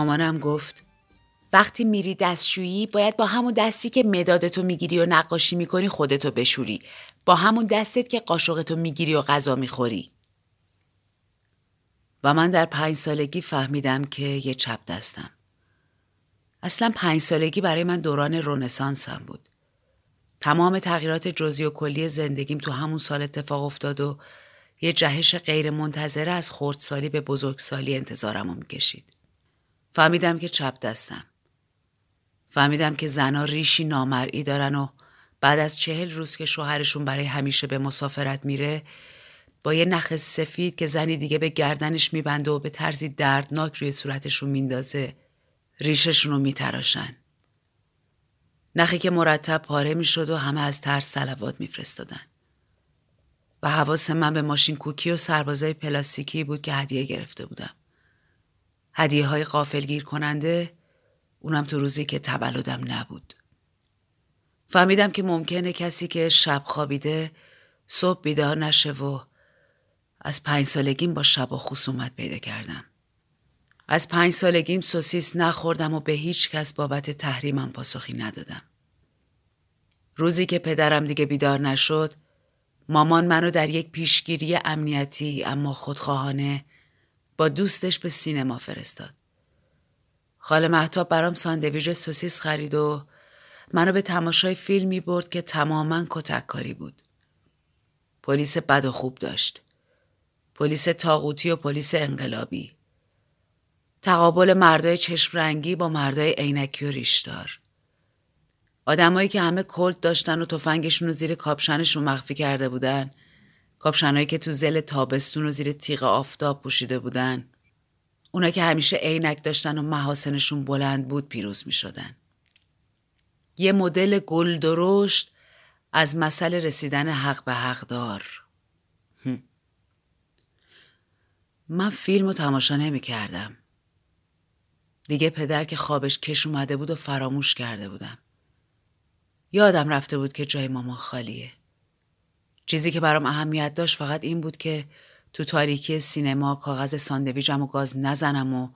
مامانم گفت وقتی میری دستشویی باید با همون دستی که مدادتو می‌گیری و نقاشی می‌کنی خودتو بشوری. با همون دستت که قاشقتو می‌گیری و غذا می‌خوری. و من در پنج سالگی فهمیدم که یه چپ دستم. اصلا پنج سالگی برای من دوران رونسانسم بود. تمام تغییرات جزئی و کلی زندگیم تو همون سال اتفاق افتاد و یه جهش غیر منتظره از خردسالی به بزرگسالی انتظارم رو می‌کشید. فهمیدم که چپ دستم. فهمیدم که زنا ریشی نامرئی دارن و بعد از چهل روز که شوهرشون برای همیشه به مسافرت میره با یه نخ سفید که زنی دیگه به گردنش میبنده و به طرزی دردناک روی صورتشون میندازه ریششون رو میتراشن. نخی که مرتب پاره می‌شد و همه از ترس سلوات میفرستادن. و حواس من به ماشین کوکی و سربازای پلاستیکی بود که هدیه گرفته بودم. هدیه های قافلگیر کننده اونم تو روزی که تولدم نبود. فهمیدم که ممکنه کسی که شب خوابیده صبح بیدار نشه و از پنج سالگیم با شب و خصومت پیدا کردم. از پنج سالگیم سوسیس نخوردم و به هیچ کس بابت تحریمم پاسخی ندادم. روزی که پدرم دیگه بیدار نشد مامان منو در یک پیشگیری امنیتی اما خودخواهانه با دوستش به سینما فرستاد. خاله مهتاب برام ساندویچ سوسیس خرید و منو به تماشای فیلمی برد که تماما کتک‌کاری بود. پلیس بد و خوب داشت. پلیس طاغوتی و پلیس انقلابی. تقابل مردای چشم رنگی با مردای عینکی و ریشدار. آدمایی که همه کلت داشتن و تفنگشون رو زیر کاپشنشون مخفی کرده بودن کاپشنهایی که تو زل تابستون و زیر تیغ آفتاب پوشیده بودن اونا که همیشه عینک داشتن و محاسنشون بلند بود پیروز می شدن. یه مدل گل درشت از مسئله رسیدن حق به حق دار. من فیلم رو تماشا نمی کردم. دیگه پدر که خوابش کش اومده بود و فراموش کرده بودم. یادم رفته بود که جای مامان خالیه. چیزی که برام اهمیت داشت فقط این بود که تو تاریکی سینما کاغذ ساندویجم و گاز نزنم و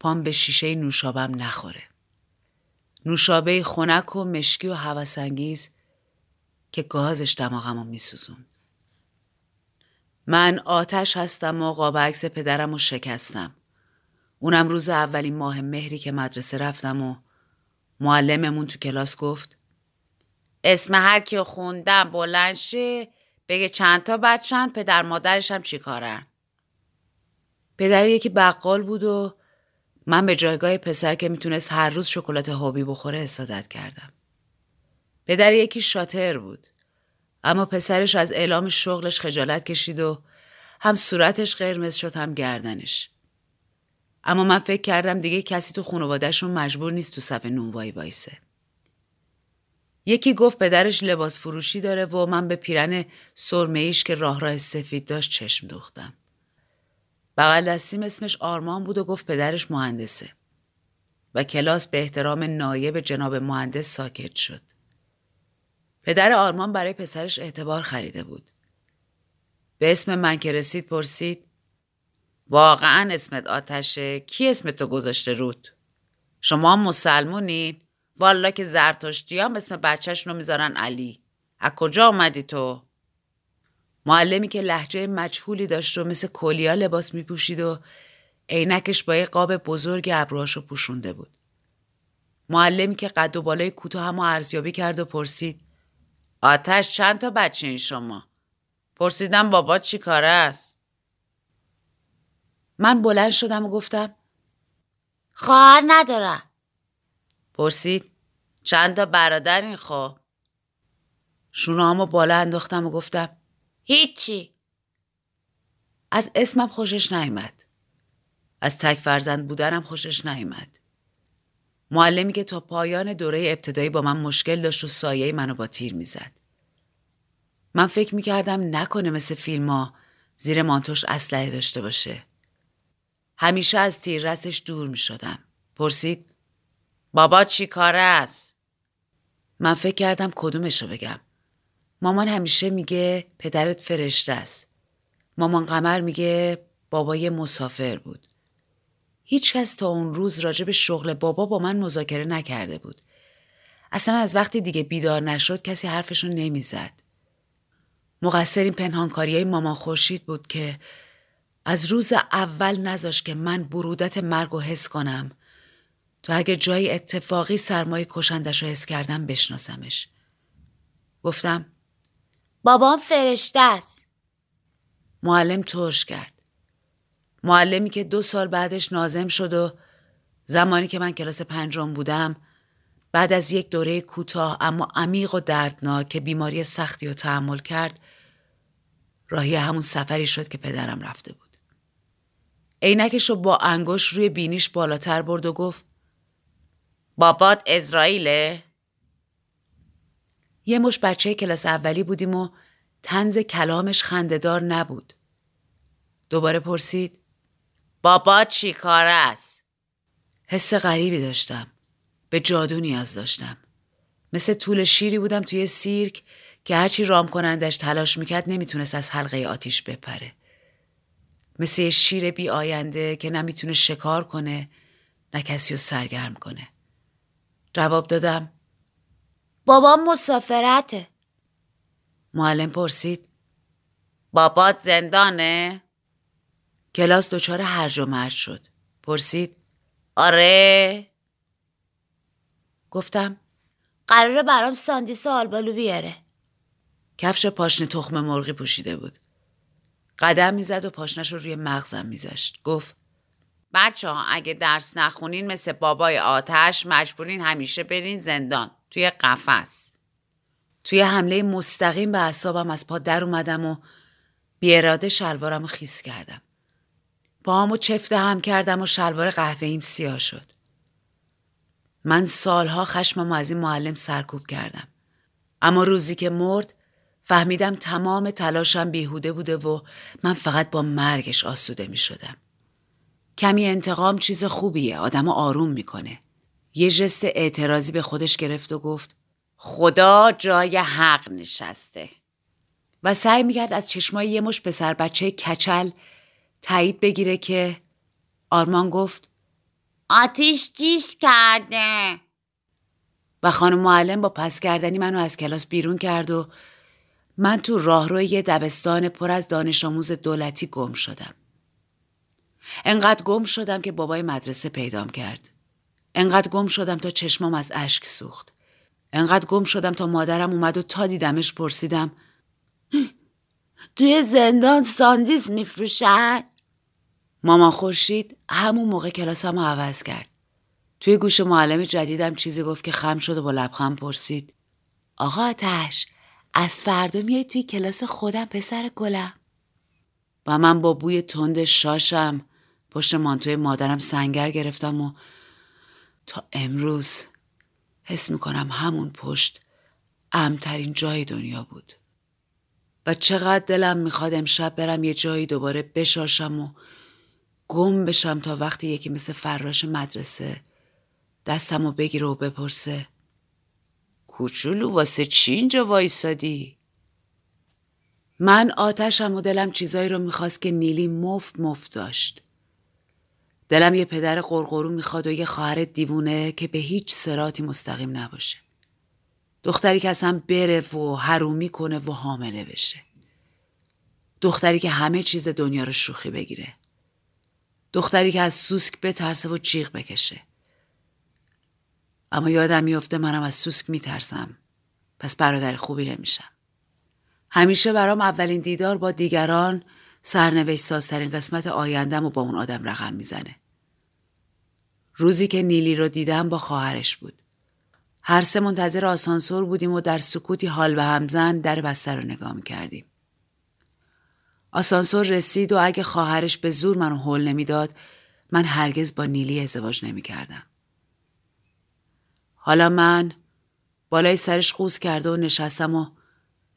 پام به شیشه نوشابم نخوره. نوشابه خنک و مشکی و هوسانگیز که گازش دماغم رو میسوزون. من آتش هستم و قاب عکس پدرم رو شکستم. اونم روز اولین ماه مهری که مدرسه رفتم و معلممون تو کلاس گفت اسم هر کی خوندم بلند شه بگه چند تا بچن پدر مادرش هم چیکارن پدر یکی بقال بود و من به جایگاه پسر که می‌تونست هر روز شکلات هابی بخوره استادت کردم. پدر یکی شاتر بود اما پسرش از اعلام شغلش خجالت کشید و هم صورتش قرمز شد هم گردنش. اما من فکر کردم دیگه کسی تو خانوادهشون مجبور نیست تو صف نونوایی وایسه. یکی گفت پدرش لباس فروشی داره و من به پیرن سرمهیش که راه راه سفید داشت چشم دوختم. بغل دستیم اسمش آرمان بود و گفت پدرش مهندسه. و کلاس به احترام نایب جناب مهندس ساکت شد. پدر آرمان برای پسرش اعتبار خریده بود. به اسم من که رسید پرسید واقعا اسمت آتشه کی اسمتو گذاشته رود؟ شما مسلمونین؟ والا که زرتشتی هم اسم بچهش رو می‌ذارن علی از کجا آمدی تو؟ معلمی که لحجه مجهولی داشت و مثل کلیا لباس میپوشید و عینکش با یه قاب بزرگ ابروهاشو پوشونده بود. معلمی که قد و بالای کوتاه هم ارزیابی کرد و پرسید آتش چند تا بچه این شما؟ پرسیدم بابا چی کاره است؟ من بلند شدم و گفتم خواهر ندارم. پرسید چند تا برادر این خواه؟ شونه بالا انداختم و گفتم هیچی. از اسمم خوشش نیامد از تک فرزند بودنم خوشش نیامد معلمی که تا پایان دوره ابتدایی با من مشکل داشت و سایه منو با تیر می‌زد. من فکر می‌کردم نکنه مثل فیلم ها زیر مانتوش اسلحه داشته باشه. همیشه از تیر رسش دور می‌شدم. پرسید بابا چی کار است؟ من فکر کردم کدومش رو بگم. مامان همیشه میگه پدرت فرشته است. مامان قمر میگه بابای مسافر بود. هیچکس تا اون روز راجع به شغل بابا با من مذاکره نکرده بود. اصلا از وقتی دیگه بیدار نشد کسی حرفشو نمی‌زد. مقصر این پنهانکاری های مامان خورشید بود که از روز اول نذاش که من برودت مرگ و حس کنم. تو اگه جایی اتفاقی سرمایه کشندش رو حس کردم بشناسمش. گفتم بابام فرشته است. معلم ترش کرد. معلمی که دو سال بعدش نازم شد و زمانی که من کلاس پنجم بودم بعد از یک دوره کوتاه اما عمیق و دردناک که بیماری سختی و تحمل کرد راهی همون سفری شد که پدرم رفته بود. عینکش رو با انگوش روی بینیش بالاتر برد و گفت بابات اسرائیله؟ یه مش بچه کلاس اولی بودیم و تنز کلامش خندهدار نبود. دوباره پرسید بابات چی کار است؟ حس غریبی داشتم. به جادو نیاز داشتم. مثل طول شیری بودم توی سیرک که هرچی رام کنندش تلاش می‌کرد نمی‌تونست از حلقه آتیش بپره. مثل یه شیر بی آینده که نمی‌تونه شکار کنه نه کسی رو سرگرم کنه. جواب دادم. بابام مسافرته. معلم پرسید. بابات زندانه؟ کلاس دچار هرج و مرج شد. پرسید. آره. گفتم. قراره برام ساندیس آلبالو بیاره. کفش پاشنه تخم مرغی پوشیده بود. قدم می‌زد و پاشنش رو روی مغزم میذاشت. گفت. بچه ها اگه درس نخونین مثل بابای آتش مجبورین همیشه برین زندان توی قفس. توی حمله مستقیم به اعصابم از پا در اومدم و بیاراده شلوارم خیس کردم. پاهامو چفته هم کردم و شلوار قهوه‌ایم سیاه شد. من سالها خشمم از این معلم سرکوب کردم. اما روزی که مرد فهمیدم تمام تلاشم بیهوده بوده و من فقط با مرگش آسوده می شدم. کمی انتقام چیز خوبیه آدم آروم می‌کنه. یه جست اعتراضی به خودش گرفت و گفت خدا جای حق نشسته. و سعی می‌کرد از چشمای یه مش پسر بچه کچل تایید بگیره که آرمان گفت آتیش جیش کرده؟ و خانم معلم با پس کردنی منو از کلاس بیرون کرد و من تو راهروی یه دبستان پر از دانش آموز دولتی گم شدم. انقدر گم شدم که بابای مدرسه پیدام کرد. انقدر گم شدم تا چشمام از اشک سوخت. انقدر گم شدم تا مادرم اومد و تا دیدمش پرسیدم توی زندان ساندیز میفروشن؟ ماما خورشید همون موقع کلاسم رو عوض کرد. توی گوش معلم جدیدم چیزی گفت که خم شد و با لبخند پرسید آقا آتش از فردا میای توی کلاس خودم پسر گلم و من با بوی تند شاشم پشت مانتوی مادرم سنگر گرفتم و تا امروز حس می‌کنم همون پشت امترین جای دنیا بود و چقدر دلم می‌خواد امشب برم یه جایی دوباره بشاشم و گم بشم تا وقتی یکی مثل فراش مدرسه دستم و بگیره و بپرسه کوچولو واسه چی اینجا وایسادی؟ من آتشم و دلم چیزایی رو می‌خواست که نیلی مفت مفت داشت. دلم یه پدر قرقرو می‌خواد و یه خواهر دیوونه که به هیچ سراتی مستقیم نباشه. دختری که اصلا بره و حرومی کنه و حامله بشه. دختری که همه چیز دنیا رو شوخی بگیره. دختری که از سوسک بترسه و جیغ بکشه. اما یادم میفته منم از سوسک میترسم. پس برادر خوبی نمیشم. همیشه برام اولین دیدار با دیگران سرنوشت سازترین قسمت آیندم و با اون آدم رقم می‌زنه. روزی که نیلی رو دیدم با خواهرش بود. هر سه منتظر آسانسور بودیم و در سکوتی حال به همزن در بستر رو نگاه کردیم. آسانسور رسید و اگه خواهرش به زور منو حل نمی‌داد من هرگز با نیلی ازدواج نمی کردم. حالا من بالای سرش قوز کرده و نشستم و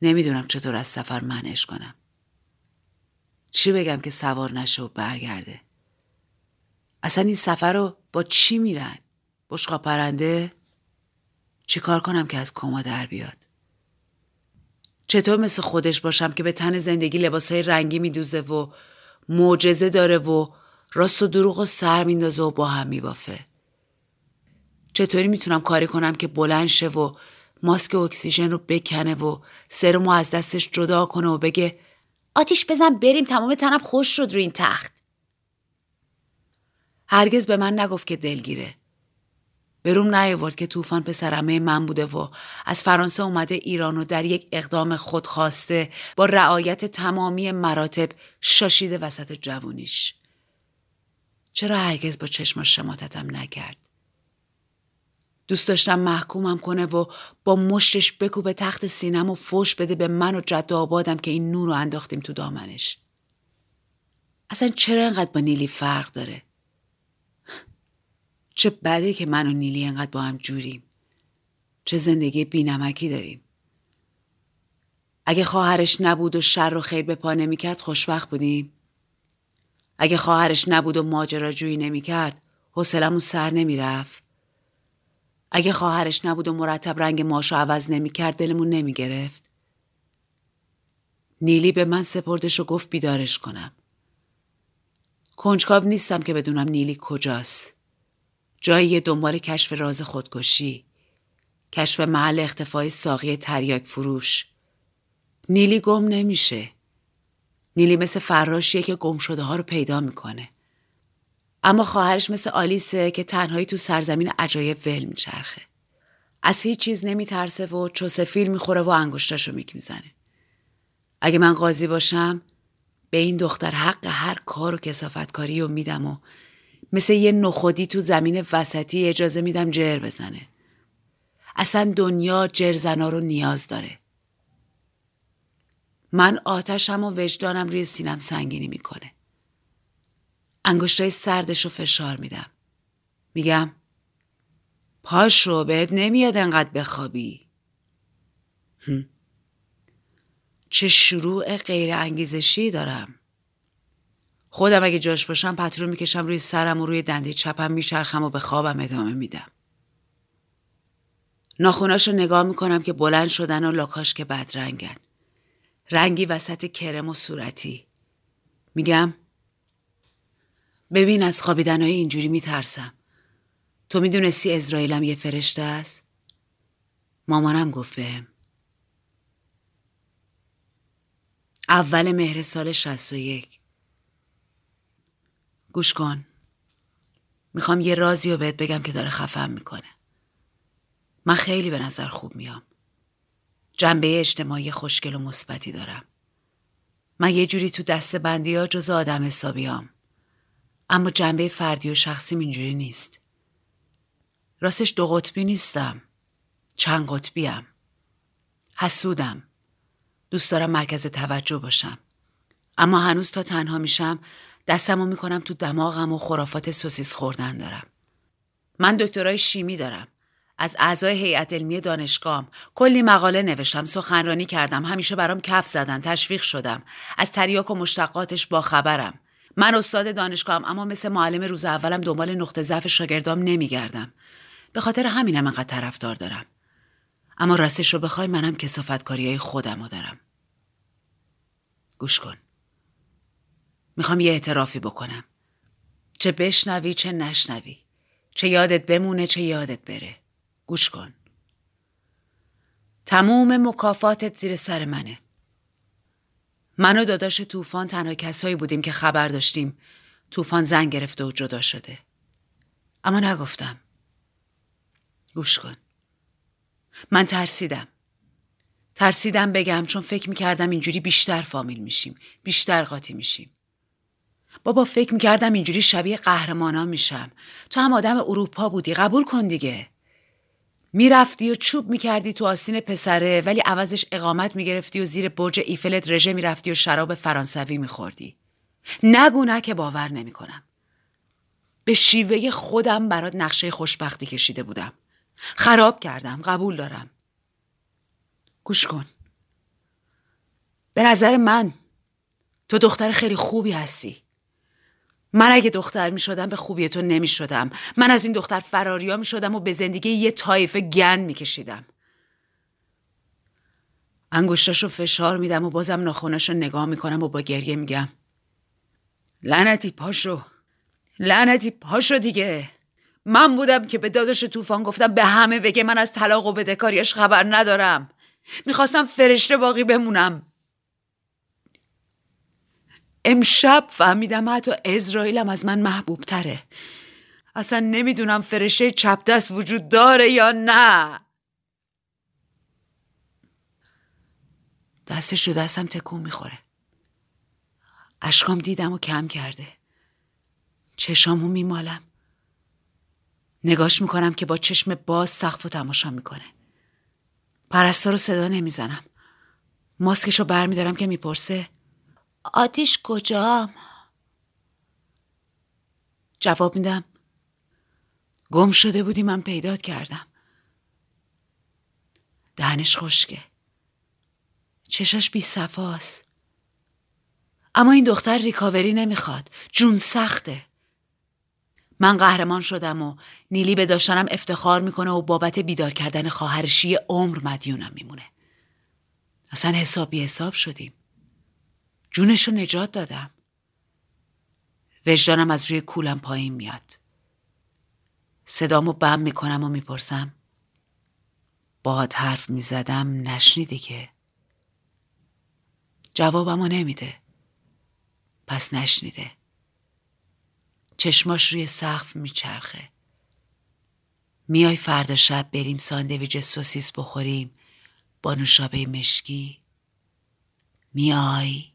نمی‌دونم چطور از سفر منش کنم. چی بگم که سوار نشه و برگرده؟ اصلا این سفر رو با چی میرن؟ بشقا پرنده؟ چی کار کنم که از کما در بیاد؟ چطور مثل خودش باشم که به تن زندگی لباسهای رنگی میدوزه و معجزه داره و راست و دروغ و سر میندازه و با هم میبافه؟ چطوری می‌تونم کاری کنم که بلند شه و ماسک اکسیژن رو بکنه و سرمو از دستش جدا کنه و بگه آتیش بزن بریم. تمام تنم خوش شد رو این تخت. هرگز به من نگفت که دلگیره بروم نیاورد که طوفان پسرمه من بوده و از فرانسه اومده ایران و در یک اقدام خودخواسته با رعایت تمامی مراتب شاشیده وسط جوونیش. چرا هرگز با چشماش شماتتم نکرد؟ دوست داشتم محکومم کنه و با مشتش بکوبه تخت سینم و فوش بده به من و جد آبادم که این نور رو انداختیم تو دامنش. اصلا چرا انقدر با نیلی فرق داره؟ چه بده که من و نیلی انقدر با هم جوریم. چه زندگی بینمکی داریم. اگه خواهرش نبود و شر و خیر به پا نمی‌کرد خوشبخت بودیم. اگه خواهرش نبود و ماجراجویی نمی‌کرد حوصلمون سر نمی‌رفت. اگه خواهرش نبود و مرتب رنگ ماشو عوض نمی‌کرد دلمون نمی‌گرفت. نیلی به من سپردش و گفت بیدارش کنم. کنجکاو نیستم که بدونم نیلی کجاست. جایی دنبال کشف راز خودکشی. کشف محل اختفای ساقی تریاک فروش. نیلی گم نمیشه. نیلی مثل فراشیه که گم شده ها رو پیدا می‌کنه. اما خواهرش مثل آلیسه که تنهایی تو سرزمین عجایب ول میچرخه. از هیچ چیز نمیترسه و چوسه فیل می‌خوره و انگشتاشو میک می‌زنه. اگه من قاضی باشم به این دختر حق هر کار و کسافتکاری رو میدم و مثل یه نخودی تو زمین وسطی اجازه میدم جر بزنه. اصلا دنیا جرزنا رو نیاز داره. من آتشم و وجدانم روی سینم سنگینی می‌کنه. انگشتای سردش رو فشار میدم. میگم پاش رو بهت نمیاد انقدر بخوابی. چه شروع غیر انگیزشی دارم. خودم اگه جاش باشم پترو می‌کشم روی سرم و روی دنده چپم میچرخم و به خوابم ادامه میدم. ناخوناش رو نگاه می‌کنم که بلند شدن و لاکاش که بدرنگن. رنگی وسط کرم و صورتی. میگم ببین از خوابیدن های اینجوری میترسم. تو می‌دونستی اسرائیلم یه فرشته است؟ مامانم گفت بهم. اول مهر سال 61 گوش کن. می‌خوام یه رازی رو بهت بگم که داره خفم می‌کنه. من خیلی به نظر خوب میام. جنبه اجتماعی خوشگل و مثبتی دارم. من یه جوری تو دست بندی ها جز آدم حسابیام. اما جنبه فردی و شخصیم اینجوری نیست. راستش دو قطبی نیستم. چند قطبیم. حسودم. دوست دارم مرکز توجه باشم. اما هنوز تا تنها میشم دستمو می‌کنم تو دماغم و خرافات سوسیس خوردن دارم. من دکترای شیمی دارم. از اعضای هیئت علمی دانشگاهم کلی مقاله نوشتم سخنرانی کردم همیشه برام کف زدن تشویق شدم از تریاک و مشتقاتش با خبرم من استاد دانشگاهم اما مثل معلم روز اولم دنبال نقطه ضعف شاگردام نمیگردم. به خاطر همینم انقدر طرفدار دارم. اما راستش رو بخوای منم کسافتکاری های خودم رو دارم. گوش کن. می‌خوام یه اعترافی بکنم. چه بشنوی چه نشنوی. چه یادت بمونه چه یادت بره. گوش کن. تموم مکافاتت زیر سر منه. من و داداش طوفان تنها کسایی بودیم که خبر داشتیم. طوفان زن گرفته و جدا شده. اما نگفتم. گوش کن. من ترسیدم. ترسیدم بگم چون فکر می‌کردم اینجوری بیشتر فامیل میشیم بیشتر قاطی میشیم. بابا فکر می‌کردم اینجوری شبیه قهرمانا میشم. تو هم آدم اروپا بودی قبول کن دیگه. می‌رفتی و چوب می‌کردی تو آسین پسره ولی عوضش اقامت می‌گرفتی و زیر برج ایفلت رژه می‌رفتی و شراب فرانسوی میخوردی. نگو نه که باور نمی‌کنم. به شیوه خودم برات نقشه خوشبختی کشیده بودم. خراب کردم قبول دارم. گوش کن. به نظر من تو دختر خیلی خوبی هستی. من اگه دختر می شدم به خوبی تو نمی شدم من از این دختر فراریا می شدم و به زندگی یه تایفه گند می کشیدم انگشتاشو فشار میدم و بازم ناخوناشو نگاه می‌کنم و با گریه میگم. لعنتی پاشو. لعنتی پاشو دیگه. من بودم که به داداش طوفان گفتم به همه بگه من از طلاق و بدهکاریش خبر ندارم. می‌خواستم فرشته باقی بمونم. امشب فهمیدم حتی اسرائیلم از من محبوب تره اصلا نمی‌دونم فرشته چپ دست وجود داره یا نه. دستش رو دستم تکون می‌خوره. اشکام دیدم و کم کرده. چشامو میمالم. نگاش می‌کنم که با چشم باز سقف و تماشا می‌کنه. پرستار رو صدا نمی‌زنم. ماسکش رو برمیدارم که می‌پرسه. آتیش کجام؟ جواب میدم. گم شده بودی من پیدات کردم. دهنش خشکه. چشاش بی صفاست اما این دختر ریکاوری نمی‌خواد. جون سخته. من قهرمان شدم و نیلی به داشتنم افتخار می‌کنه و بابت بیدار کردن خواهرشی عمر مدیونم میمونه. اصلا حسابی حساب شدیم. جونش رو نجات دادم. وجدانم از روی کولم پایین میاد. صدامو بم می‌کنم و می‌پرسم. باد حرف می‌زدم نشنیدی که؟ جوابمو نمیده. پس نشنیده. چشماش روی سقف میچرخه. میای فردا شب بریم ساندویج سوسیس بخوریم. با نوشابه مشکی. میای.